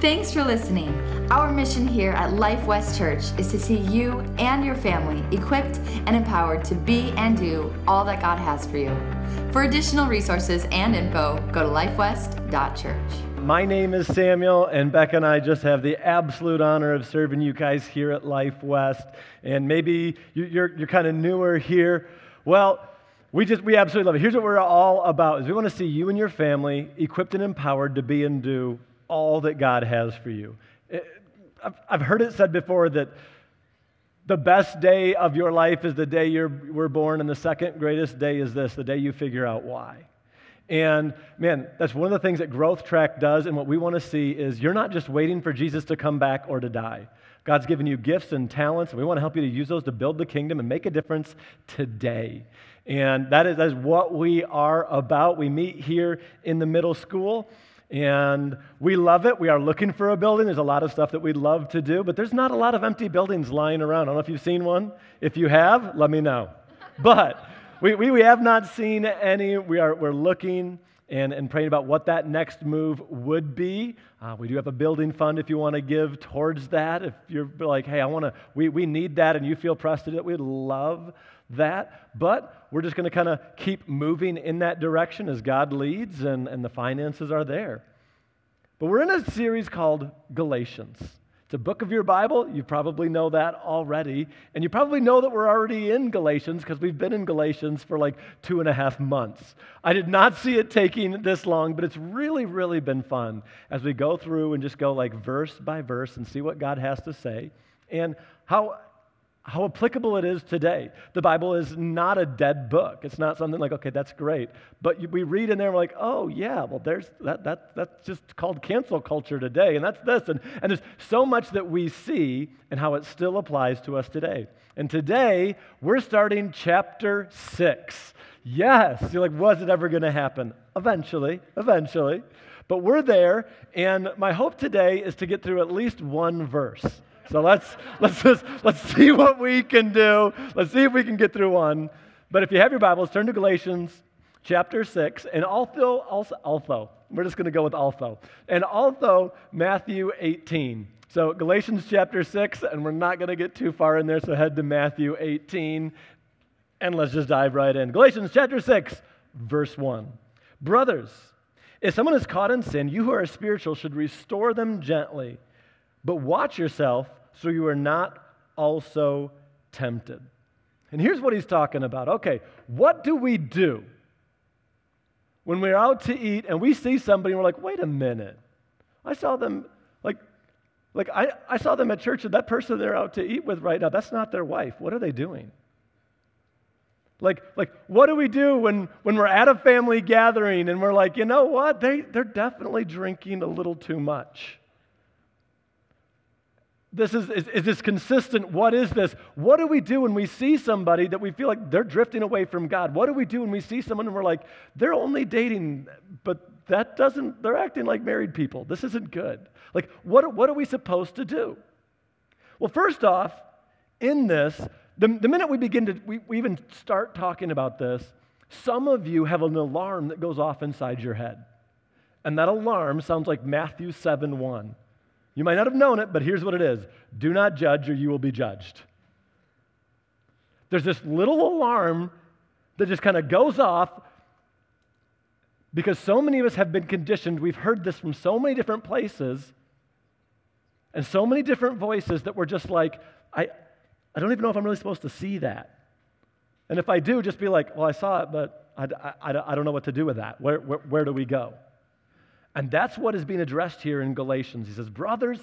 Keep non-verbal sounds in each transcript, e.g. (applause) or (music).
Thanks for listening. Our mission here at Life West Church is to see you and your family equipped and empowered to be and do all that God has for you. For additional resources and info, go to lifewest.church. My name is Samuel, and Becca and I just have the absolute honor of serving you guys here at Life West. And maybe you're, you're kind of newer here. Well, we just we absolutely love it. Here's what we're all about: is we want to see you and your family equipped and empowered to be and do all that God has for you. I've heard it said before that the best day of your life is the day you were born, and the second greatest day is this the day you figure out why. And man, that's one of the things that Growth Track does, and what we want to see is you're not just waiting for Jesus to come back or to die. God's given you gifts and talents, and we want to help you to use those to build the kingdom and make a difference today. And that is, that is what we are about. We meet here in the middle school. And we love it. We are looking for a building. There's a lot of stuff that we'd love to do, but there's not a lot of empty buildings lying around. I don't know if you've seen one. If you have, let me know. (laughs) But we, we, we have not seen any. We are, we're looking and, and praying about what that next move would be. Uh, we do have a building fund if you want to give towards that. If you're like, hey, I want to, we, we need that, and you feel pressed to do it, we'd love that. But we're just going to kind of keep moving in that direction as God leads, and, and the finances are there. But we're in a series called Galatians. It's a book of your Bible. You probably know that already. And you probably know that we're already in Galatians because we've been in Galatians for like two and a half months. I did not see it taking this long, but it's really, really been fun as we go through and just go like verse by verse and see what God has to say and how how applicable it is today. The Bible is not a dead book. It's not something like, okay, that's great. But we read in there, we're like, oh, yeah, well, there's that, that, that's just called cancel culture today, and that's this. And, and there's so much that we see and how it still applies to us today. And today, we're starting chapter six. Yes, you're like, was it ever going to happen? Eventually, eventually. But we're there, and my hope today is to get through at least one verse. So let's, let's, just, let's (laughs) see what we can do. Let's see if we can get through one. But if you have your Bibles, turn to Galatians chapter 6, and also, also, also we're just going to go with also, and also Matthew 18. So Galatians chapter 6, and we're not going to get too far in there, so head to Matthew 18, and let's just dive right in. Galatians chapter 6, verse 1. Brothers, if someone is caught in sin, you who are spiritual should restore them gently. But watch yourself so you are not also tempted. And here's what he's talking about. Okay, what do we do when we're out to eat and we see somebody and we're like, wait a minute, I saw them, like, like I, I saw them at church and that person they're out to eat with right now, that's not their wife. What are they doing? Like, like what do we do when, when we're at a family gathering and we're like, you know what? They, they're definitely drinking a little too much this is, is, is, this consistent? What is this? What do we do when we see somebody that we feel like they're drifting away from God? What do we do when we see someone and we're like, they're only dating, but that doesn't, they're acting like married people. This isn't good. Like, what, what are we supposed to do? Well, first off, in this, the, the minute we begin to, we, we even start talking about this, some of you have an alarm that goes off inside your head. And that alarm sounds like Matthew 7 1. You might not have known it, but here's what it is do not judge, or you will be judged. There's this little alarm that just kind of goes off because so many of us have been conditioned. We've heard this from so many different places and so many different voices that we're just like, I, I don't even know if I'm really supposed to see that. And if I do, just be like, well, I saw it, but I, I, I don't know what to do with that. Where, where, where do we go? And that's what is being addressed here in Galatians. He says, Brothers,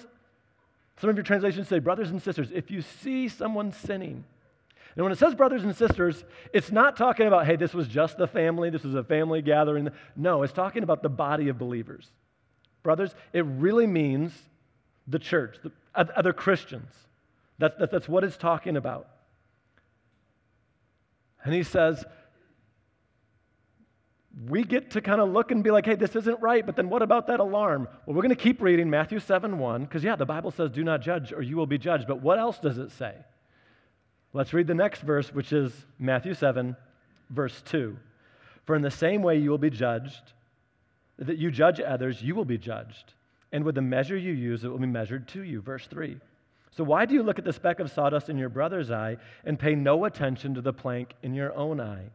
some of your translations say, Brothers and sisters, if you see someone sinning, and when it says brothers and sisters, it's not talking about, hey, this was just the family, this was a family gathering. No, it's talking about the body of believers. Brothers, it really means the church, the other Christians. That's, that's what it's talking about. And he says, we get to kind of look and be like, hey, this isn't right, but then what about that alarm? Well, we're going to keep reading Matthew 7 1, because yeah, the Bible says, do not judge or you will be judged. But what else does it say? Let's read the next verse, which is Matthew 7, verse 2. For in the same way you will be judged, that you judge others, you will be judged. and with the measure you use, it will be measured to you. Verse 3. So, why do you look at the speck of sawdust in your brother's eye and pay no attention to the plank in your own eye?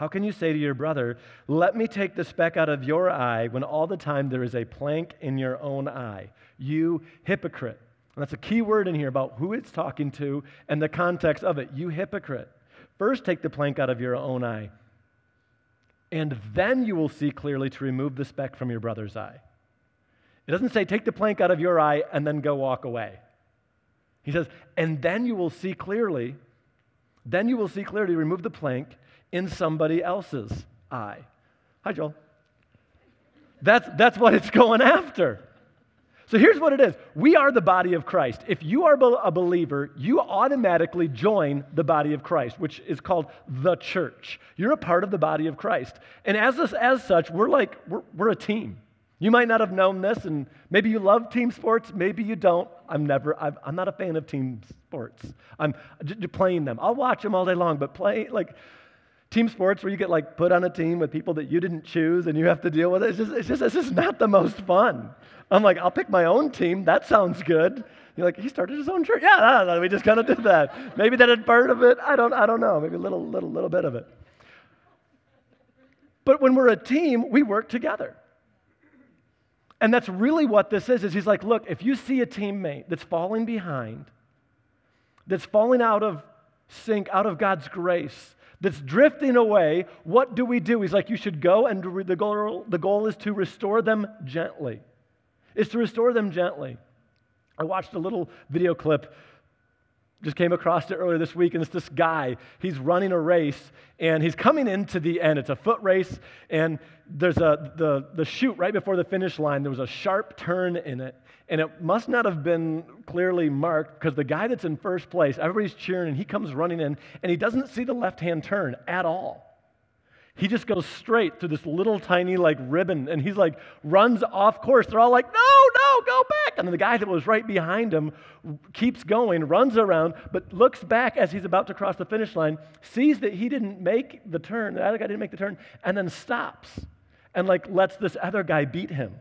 How can you say to your brother, Let me take the speck out of your eye, when all the time there is a plank in your own eye? You hypocrite. And that's a key word in here about who it's talking to and the context of it. You hypocrite. First, take the plank out of your own eye, and then you will see clearly to remove the speck from your brother's eye. It doesn't say, Take the plank out of your eye and then go walk away. He says, and then you will see clearly, then you will see clearly, remove the plank in somebody else's eye. Hi, Joel. That's, that's what it's (laughs) going after. So here's what it is we are the body of Christ. If you are a believer, you automatically join the body of Christ, which is called the church. You're a part of the body of Christ. And as, as such, we're like, we're, we're a team. You might not have known this, and maybe you love team sports, maybe you don't. I'm never, i am not a fan of team sports. I'm playing them. I'll watch them all day long, but play, like, team sports where you get like put on a team with people that you didn't choose and you have to deal with it. It's just, it's just, it's just not the most fun. I'm like, I'll pick my own team. That sounds good. You're like, he started his own church. Yeah, we just kind of did that. Maybe that had part of it. I don't, I don't know. Maybe a little, little, little bit of it. But when we're a team, we work together. And that's really what this is, is he's like, look, if you see a teammate that's falling behind, that's falling out of sync, out of God's grace, that's drifting away, what do we do? He's like, you should go, and the goal, the goal is to restore them gently. Is to restore them gently. I watched a little video clip just came across it earlier this week, and it's this guy. He's running a race, and he's coming into the end. It's a foot race, and there's a the the chute right before the finish line. There was a sharp turn in it, and it must not have been clearly marked because the guy that's in first place, everybody's cheering, and he comes running in, and he doesn't see the left-hand turn at all. He just goes straight through this little tiny like ribbon and he's like runs off course. They're all like, no, no, go back. And the guy that was right behind him keeps going, runs around, but looks back as he's about to cross the finish line, sees that he didn't make the turn, the other guy didn't make the turn, and then stops and like lets this other guy beat him.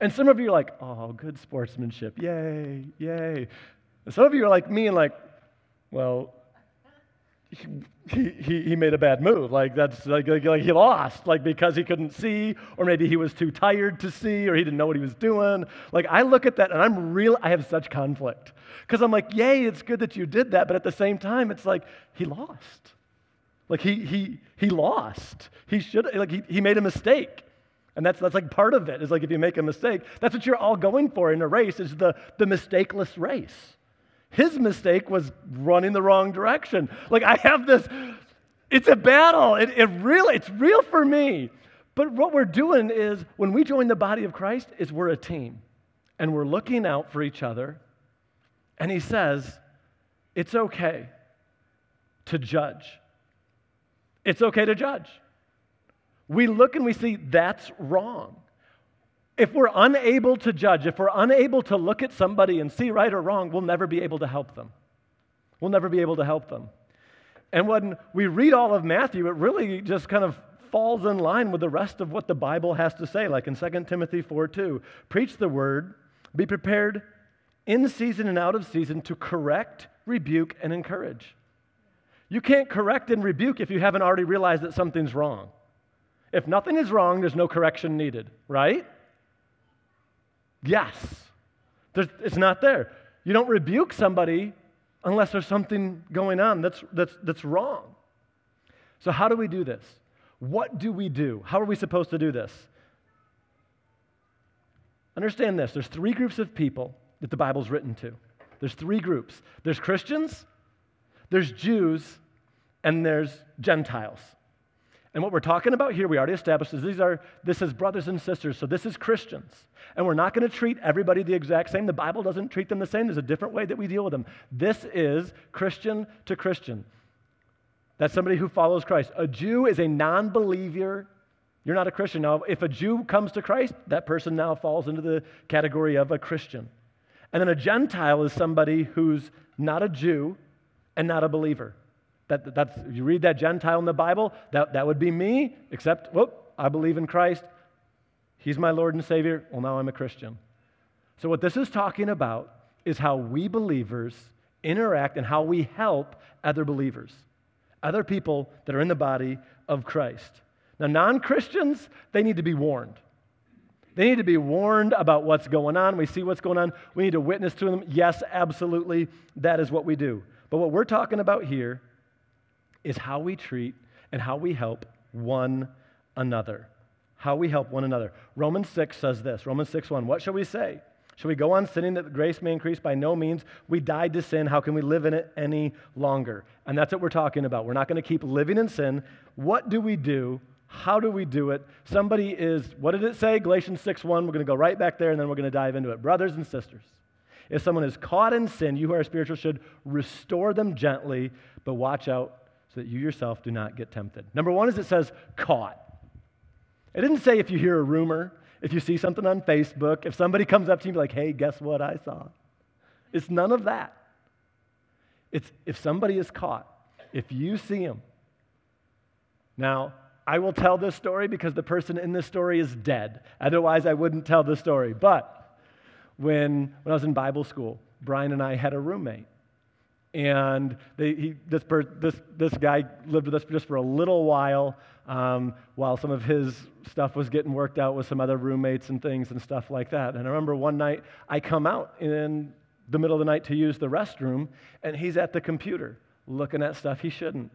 And some of you are like, oh, good sportsmanship. Yay, yay. And some of you are like me and like, well, he, he, he made a bad move. Like that's like, like, like, he lost, like because he couldn't see, or maybe he was too tired to see, or he didn't know what he was doing. Like I look at that and I'm real, I have such conflict. Because I'm like, yay, it's good that you did that, but at the same time, it's like he lost. Like he he he lost. He should like he, he made a mistake. And that's that's like part of it. Is like if you make a mistake, that's what you're all going for in a race, is the, the mistakeless race. His mistake was running the wrong direction. Like I have this, it's a battle. It, it really, it's real for me. But what we're doing is when we join the body of Christ, is we're a team. And we're looking out for each other. And he says, it's okay to judge. It's okay to judge. We look and we see that's wrong. If we're unable to judge, if we're unable to look at somebody and see right or wrong, we'll never be able to help them. We'll never be able to help them. And when we read all of Matthew, it really just kind of falls in line with the rest of what the Bible has to say, like in 2 Timothy 4 2. Preach the word, be prepared in season and out of season to correct, rebuke, and encourage. You can't correct and rebuke if you haven't already realized that something's wrong. If nothing is wrong, there's no correction needed, right? Yes. There's, it's not there. You don't rebuke somebody unless there's something going on that's, that's, that's wrong. So, how do we do this? What do we do? How are we supposed to do this? Understand this there's three groups of people that the Bible's written to. There's three groups there's Christians, there's Jews, and there's Gentiles. And what we're talking about here, we already established, is these are this is brothers and sisters. So this is Christians. And we're not going to treat everybody the exact same. The Bible doesn't treat them the same. There's a different way that we deal with them. This is Christian to Christian. That's somebody who follows Christ. A Jew is a non believer. You're not a Christian. Now, if a Jew comes to Christ, that person now falls into the category of a Christian. And then a Gentile is somebody who's not a Jew and not a believer. That, that's, you read that Gentile in the Bible, that, that would be me, except, whoop, I believe in Christ. He's my Lord and Savior. Well, now I'm a Christian. So, what this is talking about is how we believers interact and how we help other believers, other people that are in the body of Christ. Now, non Christians, they need to be warned. They need to be warned about what's going on. We see what's going on. We need to witness to them. Yes, absolutely. That is what we do. But what we're talking about here is how we treat and how we help one another. How we help one another. Romans 6 says this Romans 6 1. What shall we say? Shall we go on sinning that grace may increase? By no means. We died to sin. How can we live in it any longer? And that's what we're talking about. We're not going to keep living in sin. What do we do? How do we do it? Somebody is, what did it say? Galatians 6 1. We're going to go right back there and then we're going to dive into it. Brothers and sisters, if someone is caught in sin, you who are spiritual should restore them gently, but watch out so that you yourself do not get tempted. Number one is it says caught. It didn't say if you hear a rumor, if you see something on Facebook, if somebody comes up to you and be like, hey, guess what I saw? It's none of that. It's if somebody is caught, if you see them. Now, I will tell this story because the person in this story is dead. Otherwise, I wouldn't tell the story. But when, when I was in Bible school, Brian and I had a roommate. And they, he, this, this, this guy lived with us just for a little while um, while some of his stuff was getting worked out with some other roommates and things and stuff like that. And I remember one night I come out in the middle of the night to use the restroom, and he's at the computer looking at stuff he shouldn't.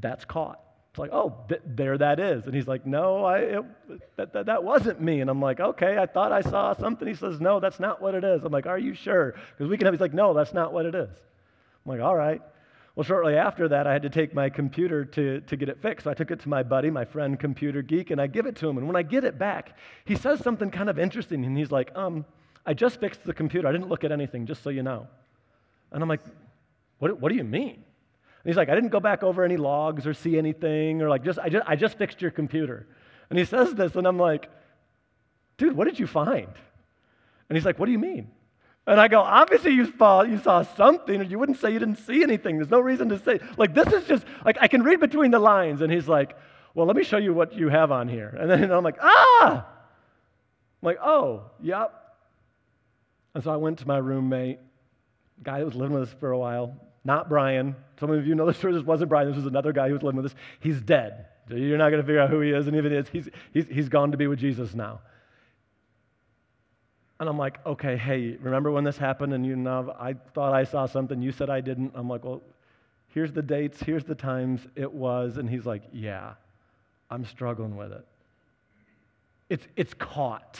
That's caught. It's like, oh, th- there that is. And he's like, no, I, it, that, that, that wasn't me. And I'm like, okay, I thought I saw something. He says, no, that's not what it is. I'm like, are you sure? Because we can have, he's like, no, that's not what it is. I'm like, all right. Well, shortly after that, I had to take my computer to, to get it fixed. So I took it to my buddy, my friend, Computer Geek, and I give it to him. And when I get it back, he says something kind of interesting. And he's like, um, I just fixed the computer. I didn't look at anything, just so you know. And I'm like, what, what do you mean? And he's like, I didn't go back over any logs or see anything, or like, just I, just, I just fixed your computer. And he says this, and I'm like, dude, what did you find? And he's like, what do you mean? And I go, obviously you saw, you saw something, or you wouldn't say you didn't see anything. There's no reason to say. Like, this is just, like, I can read between the lines. And he's like, well, let me show you what you have on here. And then I'm like, ah! I'm like, oh, yep. And so I went to my roommate, guy that was living with us for a while, not Brian. Some of you know this story. This wasn't Brian. This was another guy who was living with us. He's dead. You're not going to figure out who he is. And even is, he's, he's, he's gone to be with Jesus now. And I'm like, okay, hey, remember when this happened? And you know, I thought I saw something. You said I didn't. I'm like, well, here's the dates. Here's the times it was. And he's like, yeah, I'm struggling with it. It's, it's caught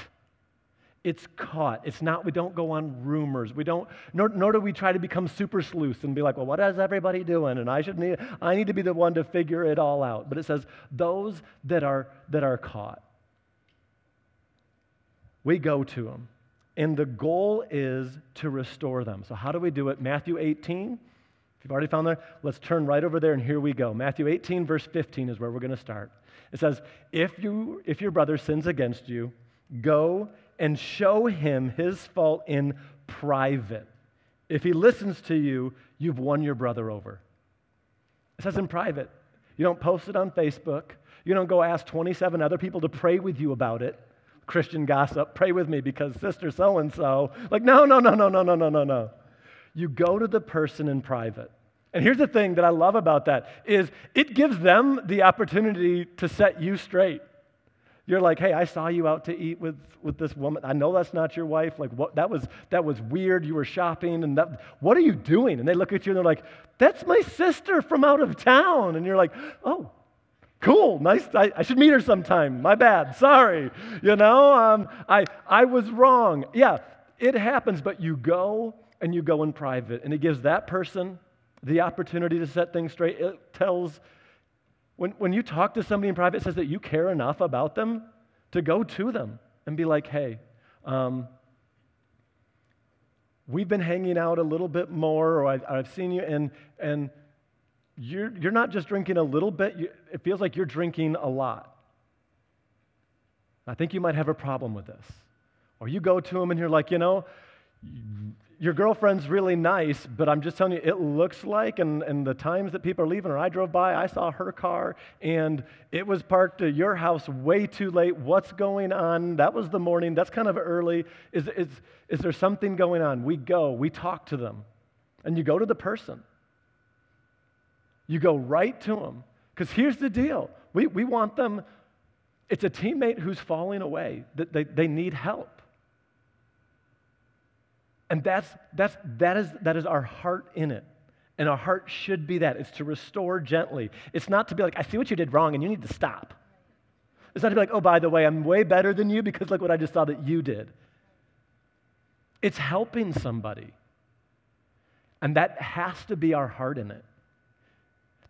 it's caught. It's not, we don't go on rumors. We don't, nor, nor, do we try to become super sleuths and be like, well, what is everybody doing? And I should need, I need to be the one to figure it all out. But it says, those that are, that are caught. We go to them. And the goal is to restore them. So how do we do it? Matthew 18. If you've already found there, let's turn right over there and here we go. Matthew 18, verse 15 is where we're going to start. It says, if, you, if your brother sins against you, go and show him his fault in private. If he listens to you, you've won your brother over. It says in private. You don't post it on Facebook. You don't go ask 27 other people to pray with you about it. Christian gossip, pray with me because sister so and so. Like, no, no, no, no, no, no, no, no, no. You go to the person in private. And here's the thing that I love about that is it gives them the opportunity to set you straight. You're like, hey, I saw you out to eat with, with this woman. I know that's not your wife. Like, what, that, was, that was weird. You were shopping, and that, what are you doing? And they look at you and they're like, that's my sister from out of town. And you're like, oh, cool, nice. I, I should meet her sometime. My bad. Sorry. You know, um, I, I was wrong. Yeah, it happens, but you go and you go in private, and it gives that person the opportunity to set things straight. It tells when, when you talk to somebody in private, it says that you care enough about them to go to them and be like, hey, um, we've been hanging out a little bit more, or I've, I've seen you, and, and you're, you're not just drinking a little bit, you, it feels like you're drinking a lot. I think you might have a problem with this. Or you go to them and you're like, you know, your girlfriend's really nice, but I'm just telling you, it looks like, and, and the times that people are leaving, or I drove by, I saw her car, and it was parked at your house way too late. What's going on? That was the morning. That's kind of early. Is, is, is there something going on? We go, we talk to them, and you go to the person. You go right to them. Because here's the deal we, we want them, it's a teammate who's falling away, that they, they need help. And that's, that's, that, is, that is our heart in it. And our heart should be that. It's to restore gently. It's not to be like, I see what you did wrong and you need to stop. It's not to be like, oh, by the way, I'm way better than you because look what I just saw that you did. It's helping somebody. And that has to be our heart in it.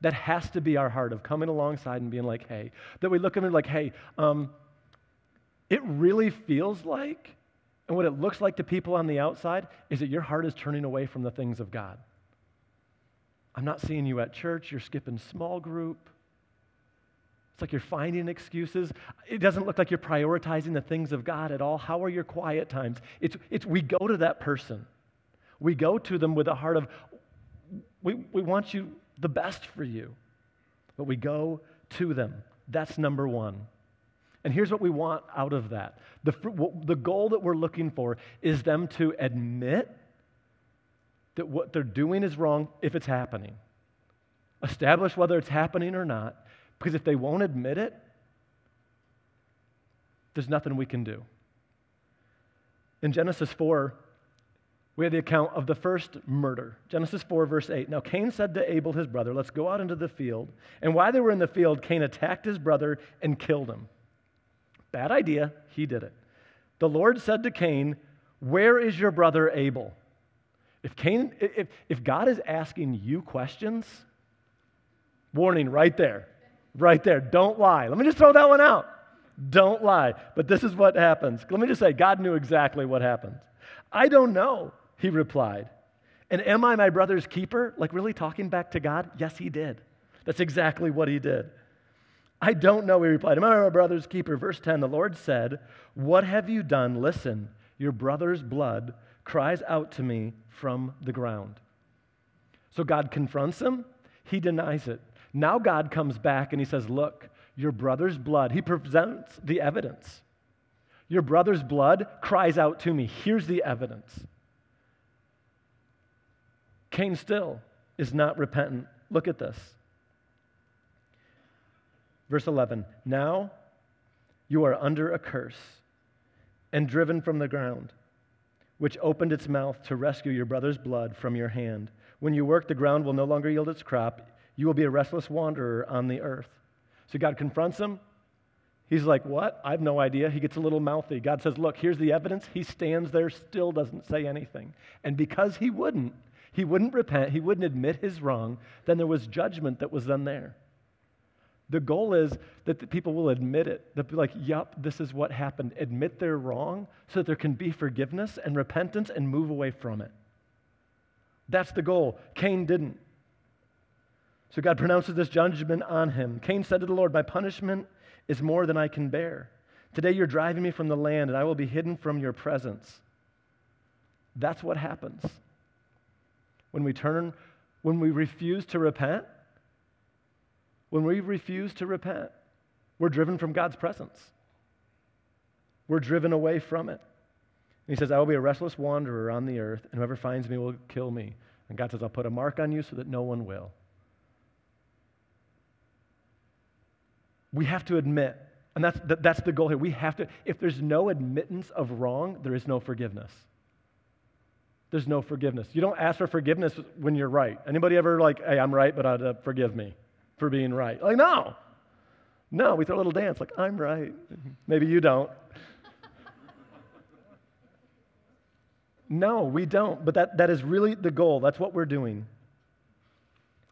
That has to be our heart of coming alongside and being like, hey, that we look at them like, hey, um, it really feels like and what it looks like to people on the outside is that your heart is turning away from the things of God. I'm not seeing you at church, you're skipping small group. It's like you're finding excuses. It doesn't look like you're prioritizing the things of God at all. How are your quiet times? It's, it's we go to that person. We go to them with a heart of, we, we want you the best for you. But we go to them. That's number one. And here's what we want out of that the, the goal that we're looking for is them to admit that what they're doing is wrong if it's happening. Establish whether it's happening or not, because if they won't admit it, there's nothing we can do. In Genesis 4, we have the account of the first murder. Genesis 4, verse 8. Now, Cain said to Abel, his brother, Let's go out into the field. And while they were in the field, Cain attacked his brother and killed him. Bad idea. He did it. The Lord said to Cain, Where is your brother Abel? If, Cain, if, if God is asking you questions, warning right there, right there, don't lie. Let me just throw that one out. Don't lie. But this is what happens. Let me just say, God knew exactly what happened. I don't know, he replied. And am I my brother's keeper? Like, really talking back to God? Yes, he did. That's exactly what he did. I don't know, he replied. Am I my brother's keeper? Verse 10 The Lord said, What have you done? Listen, your brother's blood cries out to me from the ground. So God confronts him, he denies it. Now God comes back and he says, Look, your brother's blood, he presents the evidence. Your brother's blood cries out to me. Here's the evidence. Cain still is not repentant. Look at this. Verse 11 Now you are under a curse and driven from the ground, which opened its mouth to rescue your brother's blood from your hand. When you work, the ground will no longer yield its crop. You will be a restless wanderer on the earth. So God confronts him. He's like, What? I have no idea. He gets a little mouthy. God says, Look, here's the evidence. He stands there, still doesn't say anything. And because he wouldn't, he wouldn't repent, he wouldn't admit his wrong, then there was judgment that was then there. The goal is that the people will admit it. They'll be like, yep, this is what happened. Admit they're wrong so that there can be forgiveness and repentance and move away from it. That's the goal. Cain didn't. So God pronounces this judgment on him. Cain said to the Lord, My punishment is more than I can bear. Today you're driving me from the land, and I will be hidden from your presence. That's what happens. When we turn, when we refuse to repent, when we refuse to repent, we're driven from God's presence. We're driven away from it. And he says, I will be a restless wanderer on the earth, and whoever finds me will kill me. And God says, I'll put a mark on you so that no one will. We have to admit, and that's, that, that's the goal here. We have to, if there's no admittance of wrong, there is no forgiveness. There's no forgiveness. You don't ask for forgiveness when you're right. Anybody ever like, hey, I'm right, but uh, forgive me? For being right. Like, no. No, we throw a little dance, like, I'm right. Maybe you don't. (laughs) no, we don't. But that, that is really the goal. That's what we're doing.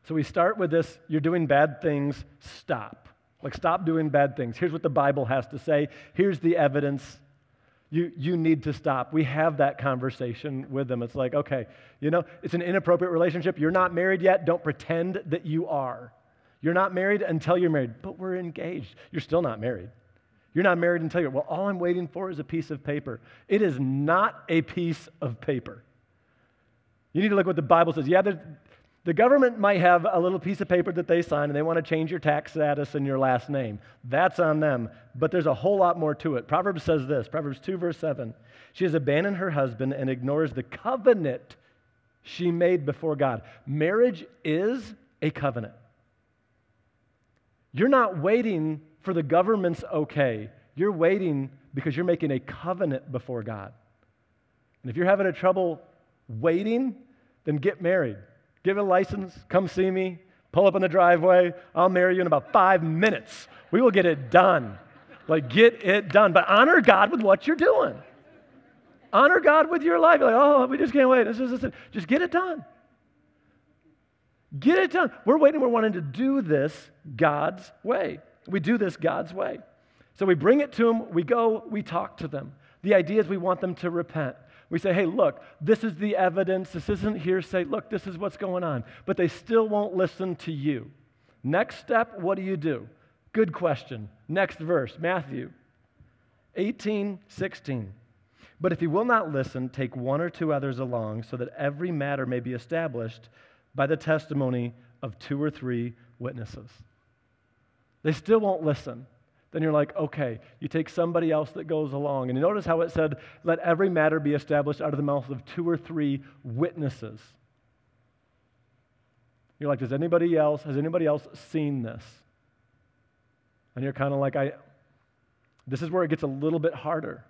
So we start with this you're doing bad things, stop. Like, stop doing bad things. Here's what the Bible has to say. Here's the evidence. You, you need to stop. We have that conversation with them. It's like, okay, you know, it's an inappropriate relationship. You're not married yet. Don't pretend that you are. You're not married until you're married, but we're engaged. You're still not married. You're not married until you're, well, all I'm waiting for is a piece of paper. It is not a piece of paper. You need to look what the Bible says. Yeah, the government might have a little piece of paper that they sign and they want to change your tax status and your last name. That's on them. But there's a whole lot more to it. Proverbs says this Proverbs 2, verse 7. She has abandoned her husband and ignores the covenant she made before God. Marriage is a covenant. You're not waiting for the government's okay. You're waiting because you're making a covenant before God. And if you're having a trouble waiting, then get married. Give a license, come see me, pull up in the driveway. I'll marry you in about five minutes. We will get it done. Like, get it done. But honor God with what you're doing. Honor God with your life. You're like, oh, we just can't wait. This is. Just get it done. Get it done. We're waiting, we're wanting to do this God's way. We do this God's way. So we bring it to them, we go, we talk to them. The idea is we want them to repent. We say, hey, look, this is the evidence. This isn't hearsay. Look, this is what's going on. But they still won't listen to you. Next step, what do you do? Good question. Next verse, Matthew 18, 16. But if he will not listen, take one or two others along, so that every matter may be established by the testimony of two or three witnesses. They still won't listen. Then you're like, okay, you take somebody else that goes along. And you notice how it said, let every matter be established out of the mouth of two or three witnesses. You're like, does anybody else, has anybody else seen this? And you're kind of like, I, this is where it gets a little bit harder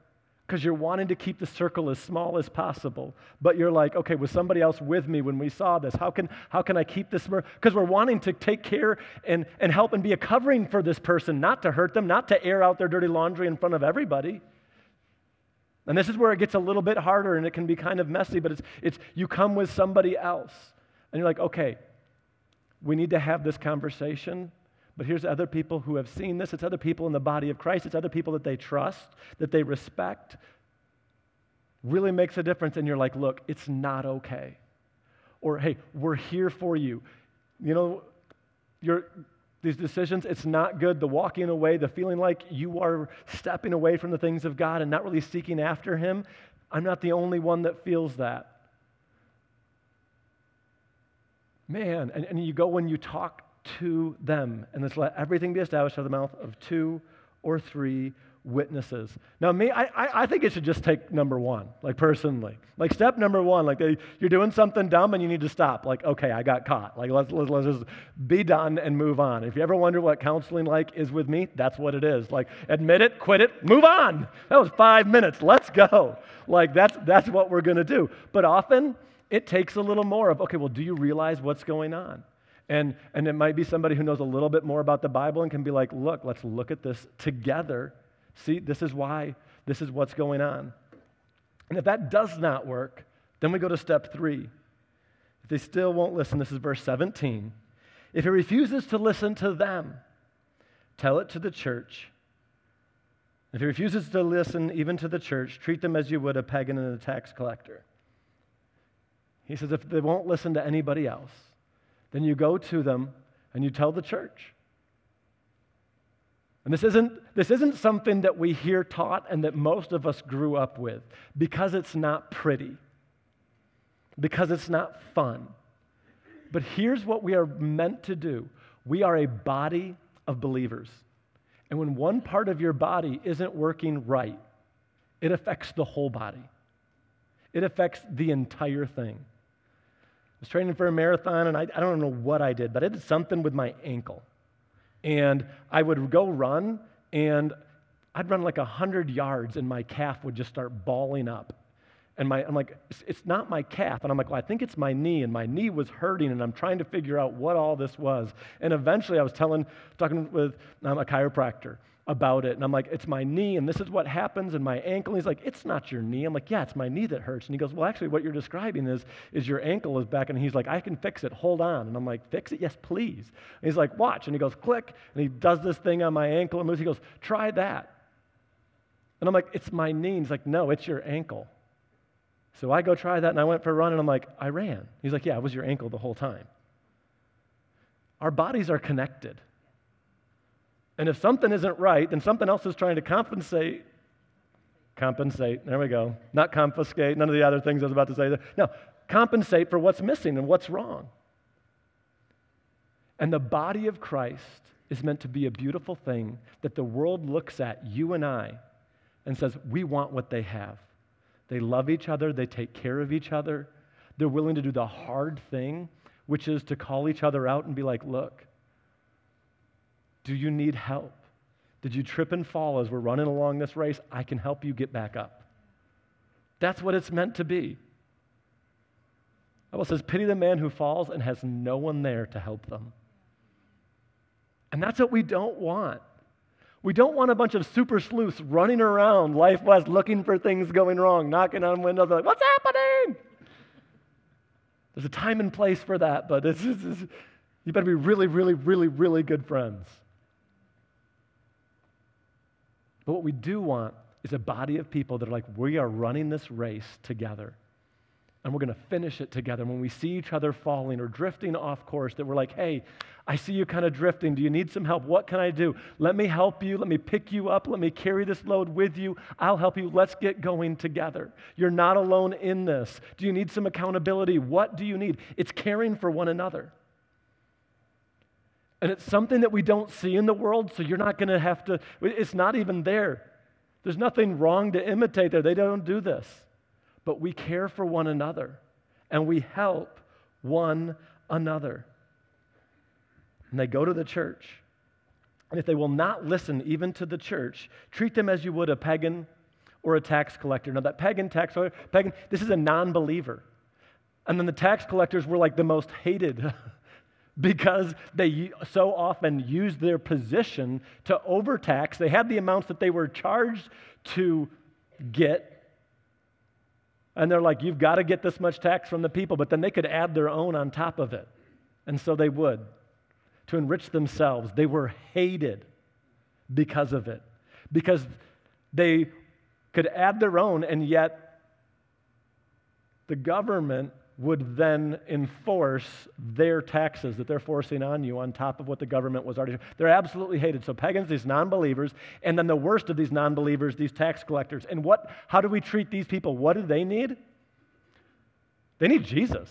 because you're wanting to keep the circle as small as possible. But you're like, okay, was somebody else with me when we saw this? How can, how can I keep this? Because we're wanting to take care and, and help and be a covering for this person, not to hurt them, not to air out their dirty laundry in front of everybody. And this is where it gets a little bit harder and it can be kind of messy, but it's, it's you come with somebody else and you're like, okay, we need to have this conversation but here's other people who have seen this. It's other people in the body of Christ. It's other people that they trust, that they respect. Really makes a difference. And you're like, look, it's not okay. Or, hey, we're here for you. You know, your, these decisions, it's not good. The walking away, the feeling like you are stepping away from the things of God and not really seeking after Him. I'm not the only one that feels that. Man, and, and you go when you talk to them. And let's let everything be established out of the mouth of two or three witnesses. Now, me, I, I think it should just take number one, like personally. Like step number one, like they, you're doing something dumb and you need to stop. Like, okay, I got caught. Like let's, let's, let's just be done and move on. If you ever wonder what counseling like is with me, that's what it is. Like admit it, quit it, move on. That was five minutes. Let's go. Like that's, that's what we're going to do. But often it takes a little more of, okay, well, do you realize what's going on? And, and it might be somebody who knows a little bit more about the Bible and can be like, look, let's look at this together. See, this is why, this is what's going on. And if that does not work, then we go to step three. If they still won't listen, this is verse 17. If he refuses to listen to them, tell it to the church. If he refuses to listen even to the church, treat them as you would a pagan and a tax collector. He says, if they won't listen to anybody else, then you go to them and you tell the church. And this isn't, this isn't something that we hear taught and that most of us grew up with because it's not pretty, because it's not fun. But here's what we are meant to do we are a body of believers. And when one part of your body isn't working right, it affects the whole body, it affects the entire thing was training for a marathon, and I, I don't know what I did, but I did something with my ankle. And I would go run, and I'd run like 100 yards, and my calf would just start balling up. And my, I'm like, it's not my calf. And I'm like, well, I think it's my knee. And my knee was hurting, and I'm trying to figure out what all this was. And eventually, I was telling, talking with um, a chiropractor about it. And I'm like, it's my knee, and this is what happens, and my ankle. And he's like, it's not your knee. I'm like, yeah, it's my knee that hurts. And he goes, well, actually, what you're describing is, is your ankle is back. And he's like, I can fix it. Hold on. And I'm like, fix it? Yes, please. And he's like, watch. And he goes, click. And he does this thing on my ankle and moves. He goes, try that. And I'm like, it's my knee. And he's like, no, it's your ankle. So I go try that, and I went for a run, and I'm like, I ran. He's like, yeah, it was your ankle the whole time. Our bodies are connected. And if something isn't right, then something else is trying to compensate. Compensate. There we go. Not confiscate. None of the other things I was about to say. there. No, compensate for what's missing and what's wrong. And the body of Christ is meant to be a beautiful thing that the world looks at, you and I, and says, We want what they have. They love each other, they take care of each other, they're willing to do the hard thing, which is to call each other out and be like, Look, do you need help? Did you trip and fall as we're running along this race? I can help you get back up. That's what it's meant to be. The Bible says, Pity the man who falls and has no one there to help them. And that's what we don't want. We don't want a bunch of super sleuths running around Life West looking for things going wrong, knocking on windows, like, what's happening? There's a time and place for that, but it's, it's, it's, you better be really, really, really, really good friends. But what we do want is a body of people that are like, we are running this race together and we're going to finish it together. When we see each other falling or drifting off course, that we're like, hey, I see you kind of drifting. Do you need some help? What can I do? Let me help you. Let me pick you up. Let me carry this load with you. I'll help you. Let's get going together. You're not alone in this. Do you need some accountability? What do you need? It's caring for one another. And it's something that we don't see in the world, so you're not going to have to, it's not even there. There's nothing wrong to imitate there. They don't do this but we care for one another and we help one another. And they go to the church. And if they will not listen even to the church, treat them as you would a pagan or a tax collector. Now, that pagan tax pagan, this is a non believer. And then the tax collectors were like the most hated (laughs) because they so often used their position to overtax. They had the amounts that they were charged to get, and they're like, you've got to get this much tax from the people, but then they could add their own on top of it. And so they would to enrich themselves. They were hated because of it, because they could add their own, and yet the government would then enforce their taxes that they're forcing on you on top of what the government was already. They're absolutely hated. So pagans, these non-believers, and then the worst of these non-believers, these tax collectors. And what? How do we treat these people? What do they need? They need Jesus.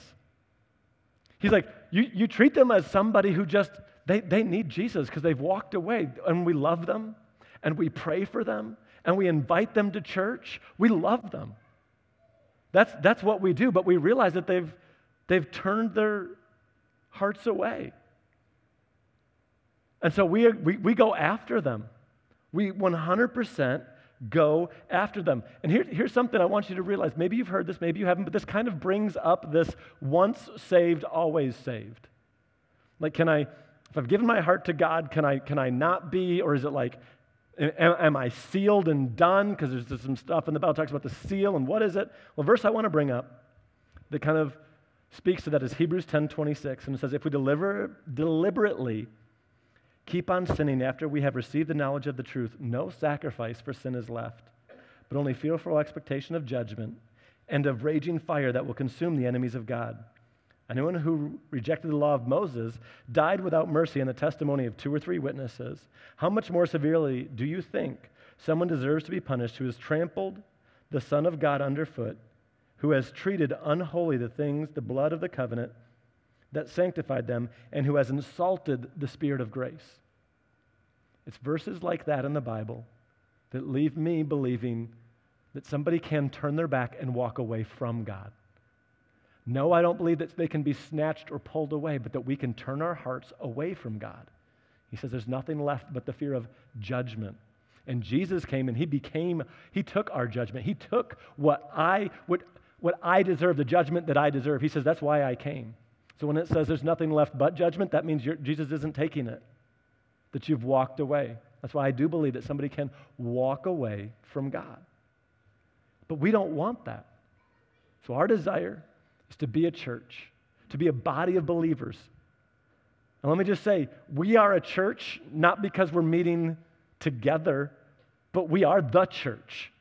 He's like, you, you treat them as somebody who just they, they need Jesus because they've walked away, and we love them, and we pray for them, and we invite them to church. We love them. That's, that's what we do, but we realize that they've, they've turned their hearts away. And so we, we, we go after them. We 100% go after them. And here, here's something I want you to realize. Maybe you've heard this, maybe you haven't, but this kind of brings up this once saved, always saved. Like, can I, if I've given my heart to God, can I, can I not be, or is it like, Am, am I sealed and done? Because there's some stuff in the Bible talks about the seal and what is it? Well, verse I want to bring up that kind of speaks to that is Hebrews 10 26. And it says, If we deliver, deliberately keep on sinning after we have received the knowledge of the truth, no sacrifice for sin is left, but only fearful expectation of judgment and of raging fire that will consume the enemies of God. Anyone who rejected the law of Moses died without mercy in the testimony of two or three witnesses. How much more severely do you think someone deserves to be punished who has trampled the Son of God underfoot, who has treated unholy the things, the blood of the covenant that sanctified them, and who has insulted the Spirit of grace? It's verses like that in the Bible that leave me believing that somebody can turn their back and walk away from God. No, I don't believe that they can be snatched or pulled away, but that we can turn our hearts away from God. He says there's nothing left but the fear of judgment. And Jesus came and he became, he took our judgment. He took what I, what, what I deserve, the judgment that I deserve. He says, that's why I came. So when it says there's nothing left but judgment, that means Jesus isn't taking it, that you've walked away. That's why I do believe that somebody can walk away from God. But we don't want that. So our desire is to be a church, to be a body of believers. And let me just say, we are a church not because we're meeting together, but we are the church.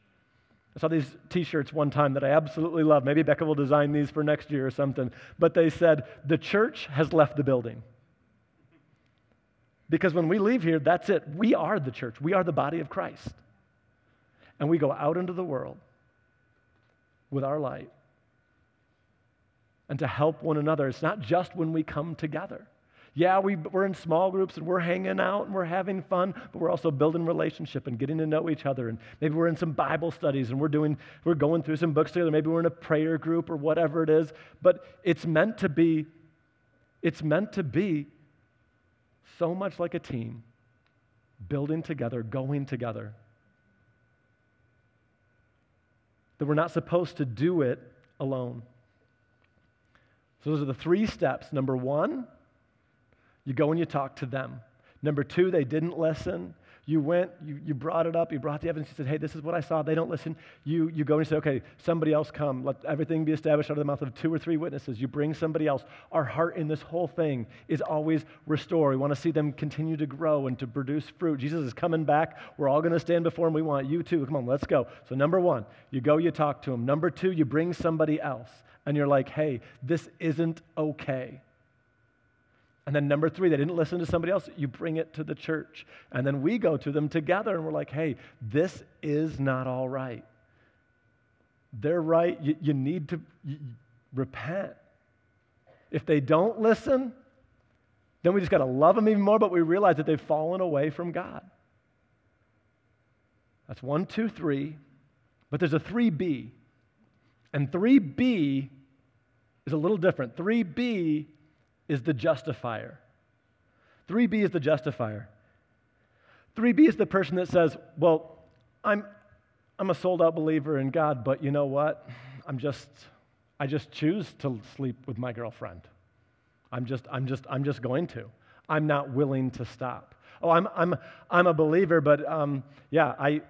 I saw these t shirts one time that I absolutely love. Maybe Becca will design these for next year or something. But they said, The church has left the building. Because when we leave here, that's it. We are the church, we are the body of Christ. And we go out into the world with our light and to help one another. It's not just when we come together. Yeah, we, we're in small groups and we're hanging out and we're having fun, but we're also building relationship and getting to know each other. And maybe we're in some Bible studies and we're doing, we're going through some books together. Maybe we're in a prayer group or whatever it is. But it's meant to be, it's meant to be so much like a team, building together, going together. That we're not supposed to do it alone. So those are the three steps. Number one, you go and you talk to them. Number two, they didn't listen. You went, you, you brought it up, you brought the evidence, you said, hey, this is what I saw. They don't listen. You, you go and you say, okay, somebody else come. Let everything be established out of the mouth of two or three witnesses. You bring somebody else. Our heart in this whole thing is always restore. We want to see them continue to grow and to produce fruit. Jesus is coming back. We're all going to stand before him. We want you too. Come on, let's go. So, number one, you go, you talk to him. Number two, you bring somebody else. And you're like, hey, this isn't okay. And then number three, they didn't listen to somebody else. You bring it to the church. And then we go to them together and we're like, hey, this is not all right. They're right. You, you need to you, repent. If they don't listen, then we just got to love them even more, but we realize that they've fallen away from God. That's one, two, three. But there's a 3B. And 3B is a little different. 3B is the justifier. 3B is the justifier. 3B is the person that says, Well, I'm, I'm a sold out believer in God, but you know what? I'm just, I just choose to sleep with my girlfriend. I'm just, I'm just, I'm just going to. I'm not willing to stop. Oh, I'm, I'm, I'm a believer, but um, yeah, I,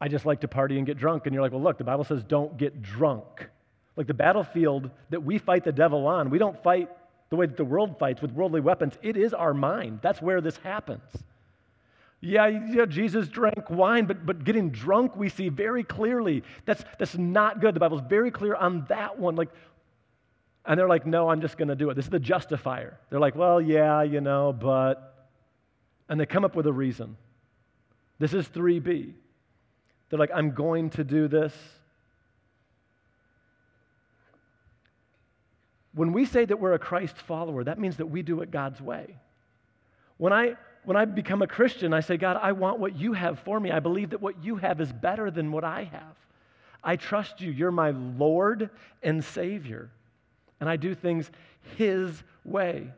I just like to party and get drunk. And you're like, well, look, the Bible says don't get drunk. Like the battlefield that we fight the devil on, we don't fight the way that the world fights with worldly weapons. It is our mind. That's where this happens. Yeah, yeah, Jesus drank wine, but, but getting drunk, we see very clearly that's, that's not good. The Bible's very clear on that one. Like, and they're like, no, I'm just going to do it. This is the justifier. They're like, well, yeah, you know, but. And they come up with a reason. This is 3B. They're like, I'm going to do this. When we say that we're a Christ follower, that means that we do it God's way. When I, when I become a Christian, I say, God, I want what you have for me. I believe that what you have is better than what I have. I trust you. You're my Lord and Savior. And I do things His way.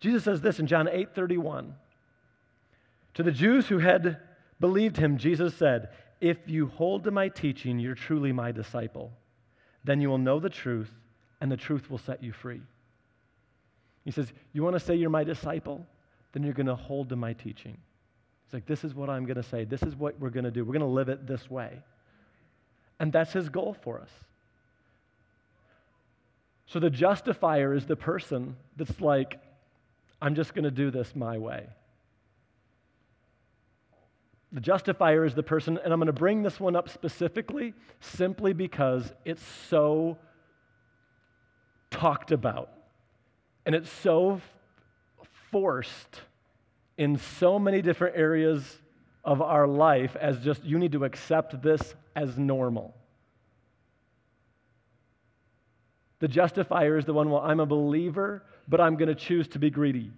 Jesus says this in John 8 31. To the Jews who had believed him, Jesus said, If you hold to my teaching, you're truly my disciple. Then you will know the truth, and the truth will set you free. He says, You want to say you're my disciple? Then you're going to hold to my teaching. He's like, This is what I'm going to say. This is what we're going to do. We're going to live it this way. And that's his goal for us. So the justifier is the person that's like, I'm just going to do this my way. The justifier is the person, and I'm going to bring this one up specifically simply because it's so talked about and it's so forced in so many different areas of our life as just you need to accept this as normal. The justifier is the one, well, I'm a believer, but I'm going to choose to be greedy.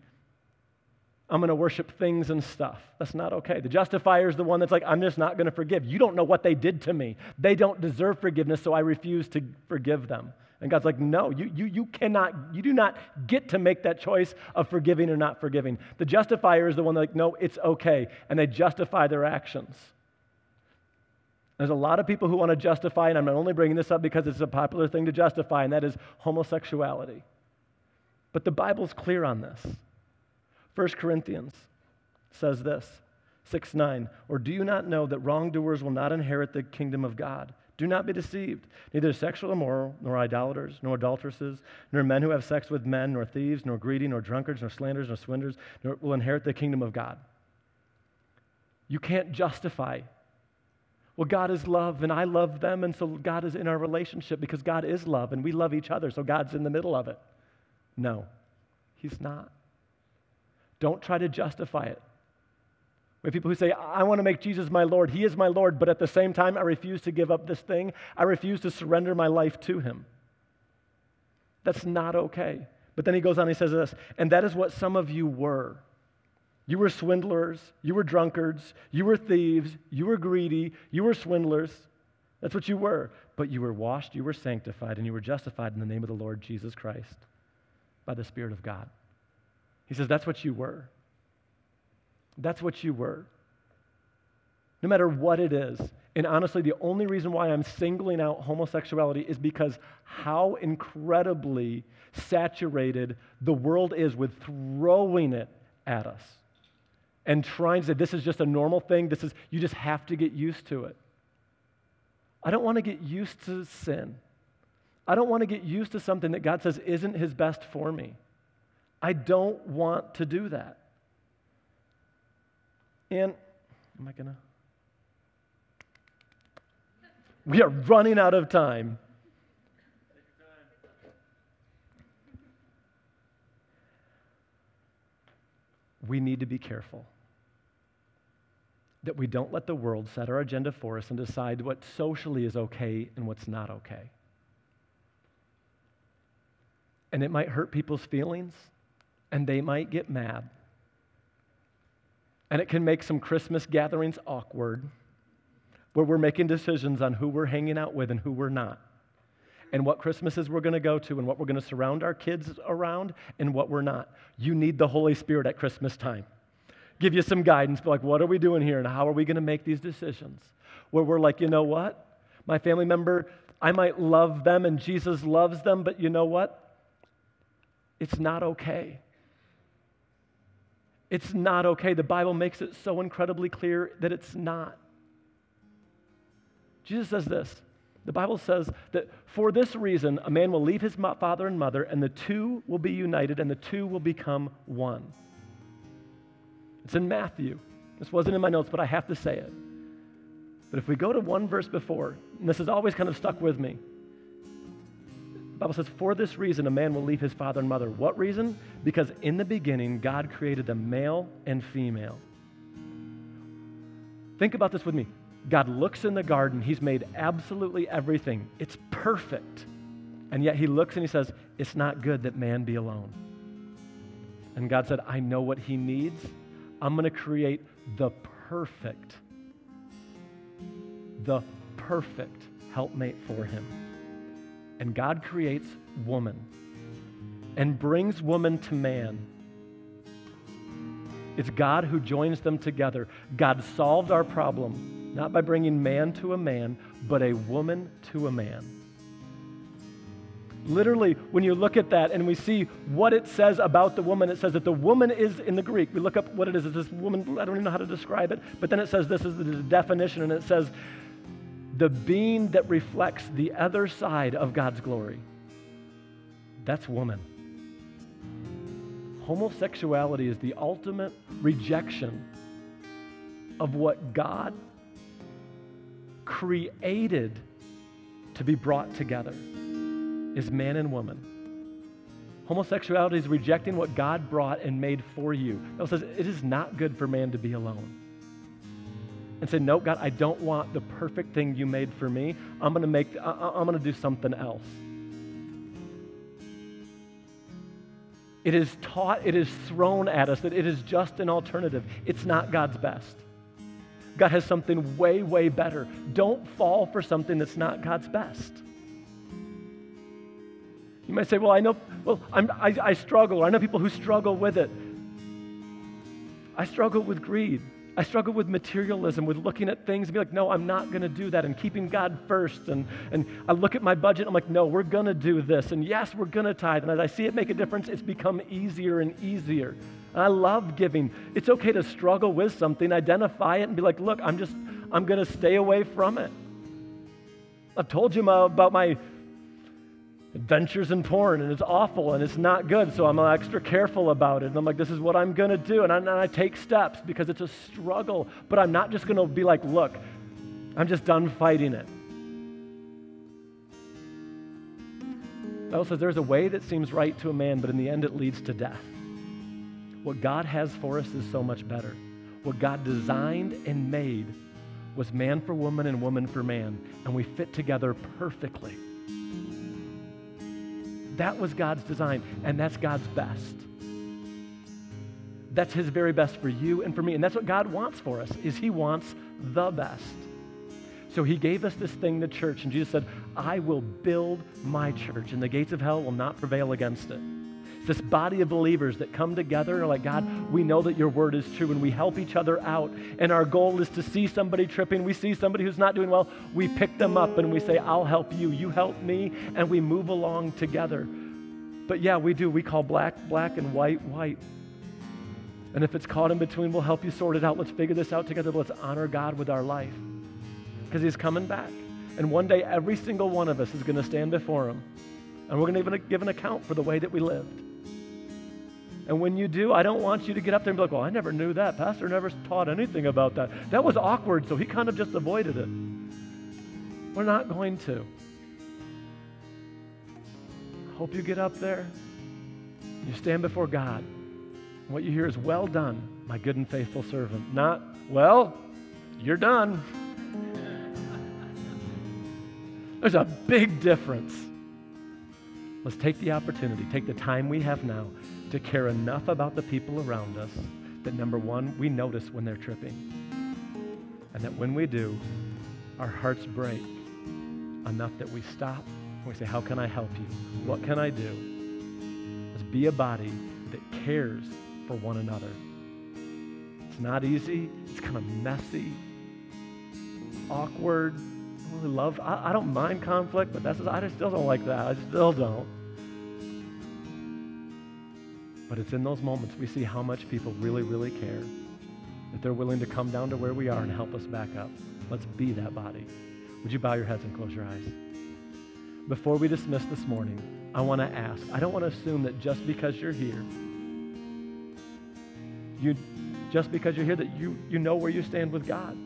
I'm going to worship things and stuff. That's not okay. The justifier is the one that's like, I'm just not going to forgive. You don't know what they did to me. They don't deserve forgiveness, so I refuse to forgive them. And God's like, no, you, you, you cannot, you do not get to make that choice of forgiving or not forgiving. The justifier is the one that's like, no, it's okay. And they justify their actions. There's a lot of people who want to justify, and I'm not only bringing this up because it's a popular thing to justify, and that is homosexuality. But the Bible's clear on this. 1 Corinthians says this 6 9. Or do you not know that wrongdoers will not inherit the kingdom of God? Do not be deceived. Neither sexual immoral, nor idolaters, nor adulteresses, nor men who have sex with men, nor thieves, nor greedy, nor drunkards, nor slanderers, nor swindlers nor will inherit the kingdom of God. You can't justify. Well, God is love, and I love them, and so God is in our relationship because God is love, and we love each other, so God's in the middle of it. No, He's not. Don't try to justify it. We have people who say, I want to make Jesus my Lord. He is my Lord, but at the same time, I refuse to give up this thing. I refuse to surrender my life to Him. That's not okay. But then he goes on, he says this, and that is what some of you were. You were swindlers, you were drunkards, you were thieves, you were greedy, you were swindlers. That's what you were. But you were washed, you were sanctified, and you were justified in the name of the Lord Jesus Christ by the Spirit of God. He says, That's what you were. That's what you were. No matter what it is. And honestly, the only reason why I'm singling out homosexuality is because how incredibly saturated the world is with throwing it at us and trying to say this is just a normal thing. This is, you just have to get used to it. I don't want to get used to sin. I don't want to get used to something that God says isn't His best for me. I don't want to do that. And, am I going to? We are running out of time. We need to be careful that we don't let the world set our agenda for us and decide what socially is okay and what's not okay. And it might hurt people's feelings, and they might get mad. And it can make some Christmas gatherings awkward where we're making decisions on who we're hanging out with and who we're not, and what Christmases we're going to go to, and what we're going to surround our kids around, and what we're not. You need the Holy Spirit at Christmas time. Give you some guidance, like, what are we doing here, and how are we going to make these decisions? Where we're like, you know what? My family member, I might love them, and Jesus loves them, but you know what? It's not okay. It's not okay. The Bible makes it so incredibly clear that it's not. Jesus says this. The Bible says that for this reason, a man will leave his father and mother, and the two will be united, and the two will become one. It's in Matthew. This wasn't in my notes, but I have to say it. But if we go to one verse before, and this has always kind of stuck with me, the Bible says, For this reason, a man will leave his father and mother. What reason? Because in the beginning, God created them male and female. Think about this with me. God looks in the garden, He's made absolutely everything. It's perfect. And yet He looks and He says, It's not good that man be alone. And God said, I know what he needs. I'm going to create the perfect, the perfect helpmate for him. And God creates woman and brings woman to man. It's God who joins them together. God solved our problem not by bringing man to a man, but a woman to a man. Literally, when you look at that and we see what it says about the woman, it says that the woman is in the Greek. We look up what it is. It's this woman, I don't even know how to describe it, but then it says this is the definition, and it says the being that reflects the other side of God's glory. That's woman. Homosexuality is the ultimate rejection of what God created to be brought together is man and woman. Homosexuality is rejecting what God brought and made for you. It says it is not good for man to be alone. And say, no, God, I don't want the perfect thing you made for me. I'm going to make, I'm going to do something else. It is taught, it is thrown at us that it is just an alternative. It's not God's best. God has something way, way better. Don't fall for something that's not God's best. You might say, well, I know, well, I'm, I struggle, I know people who struggle with it. I struggle with greed. I struggle with materialism, with looking at things and be like, no, I'm not going to do that, and keeping God first. And, and I look at my budget, I'm like, no, we're going to do this. And yes, we're going to tithe. And as I see it make a difference, it's become easier and easier. And I love giving. It's okay to struggle with something, identify it, and be like, look, I'm just, I'm going to stay away from it. I've told you about my adventures in porn, and it's awful and it's not good, so I'm extra careful about it. And I'm like, this is what I'm going to do. And I, and I take steps because it's a struggle, but I'm not just going to be like, look, I'm just done fighting it. Bible says there's a way that seems right to a man, but in the end it leads to death. What God has for us is so much better. what God designed and made was man for woman and woman for man, and we fit together perfectly. That was God's design, and that's God's best. That's his very best for you and for me. And that's what God wants for us, is he wants the best. So he gave us this thing, the church, and Jesus said, I will build my church, and the gates of hell will not prevail against it. It's this body of believers that come together and are like, God, we know that your word is true, and we help each other out. And our goal is to see somebody tripping, we see somebody who's not doing well, we pick them up and we say, I'll help you, you help me, and we move along together. But yeah, we do. We call black black and white white. And if it's caught in between, we'll help you sort it out. Let's figure this out together. Let's honor God with our life because He's coming back. And one day, every single one of us is going to stand before Him. And we're going to even give an account for the way that we lived. And when you do, I don't want you to get up there and be like, well, I never knew that. Pastor never taught anything about that. That was awkward, so he kind of just avoided it. We're not going to. Hope you get up there. You stand before God. What you hear is, well done, my good and faithful servant. Not, well, you're done. There's a big difference. Let's take the opportunity, take the time we have now to care enough about the people around us that number one, we notice when they're tripping. And that when we do, our hearts break enough that we stop and we say, How can I help you? What can I do? Let's be a body that cares for one another. It's not easy, it's kind of messy, awkward, I really love. I, I don't mind conflict, but that's I just still don't like that. I still don't. But it's in those moments we see how much people really, really care. That they're willing to come down to where we are and help us back up. Let's be that body. Would you bow your heads and close your eyes? Before we dismiss this morning, I want to ask. I don't want to assume that just because you're here, you just because you're here that you, you know where you stand with God,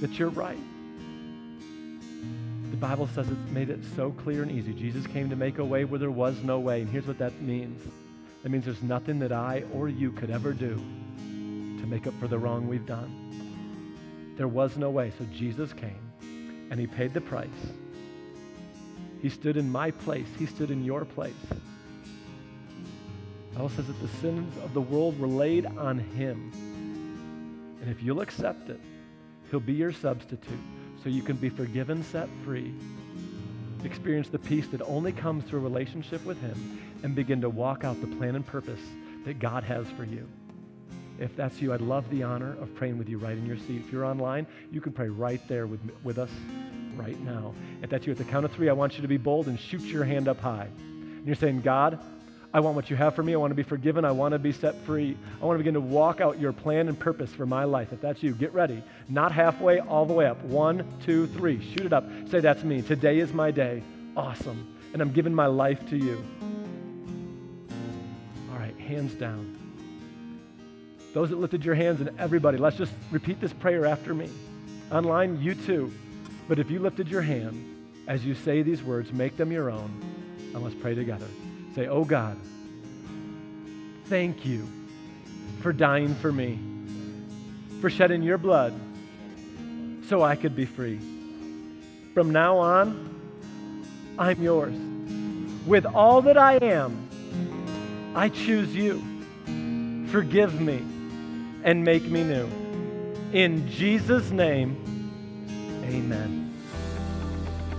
that you're right. The Bible says it's made it so clear and easy. Jesus came to make a way where there was no way. And here's what that means. That means there's nothing that I or you could ever do to make up for the wrong we've done. There was no way. So Jesus came and he paid the price. He stood in my place. He stood in your place. The Bible says that the sins of the world were laid on him. And if you'll accept it, he'll be your substitute so you can be forgiven, set free, experience the peace that only comes through a relationship with Him, and begin to walk out the plan and purpose that God has for you. If that's you, I'd love the honor of praying with you right in your seat. If you're online, you can pray right there with, with us right now. If that's you, at the count of three, I want you to be bold and shoot your hand up high. And you're saying, God, I want what you have for me. I want to be forgiven. I want to be set free. I want to begin to walk out your plan and purpose for my life. If that's you, get ready. Not halfway, all the way up. One, two, three. Shoot it up. Say, That's me. Today is my day. Awesome. And I'm giving my life to you. Hands down. Those that lifted your hands and everybody, let's just repeat this prayer after me. Online, you too. But if you lifted your hand as you say these words, make them your own, and let's pray together. Say, Oh God, thank you for dying for me, for shedding your blood so I could be free. From now on, I'm yours. With all that I am, I choose you. Forgive me and make me new. In Jesus' name, amen.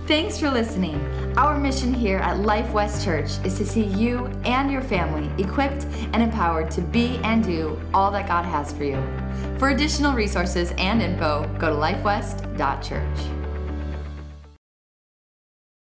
Thanks for listening. Our mission here at Life West Church is to see you and your family equipped and empowered to be and do all that God has for you. For additional resources and info, go to lifewest.church.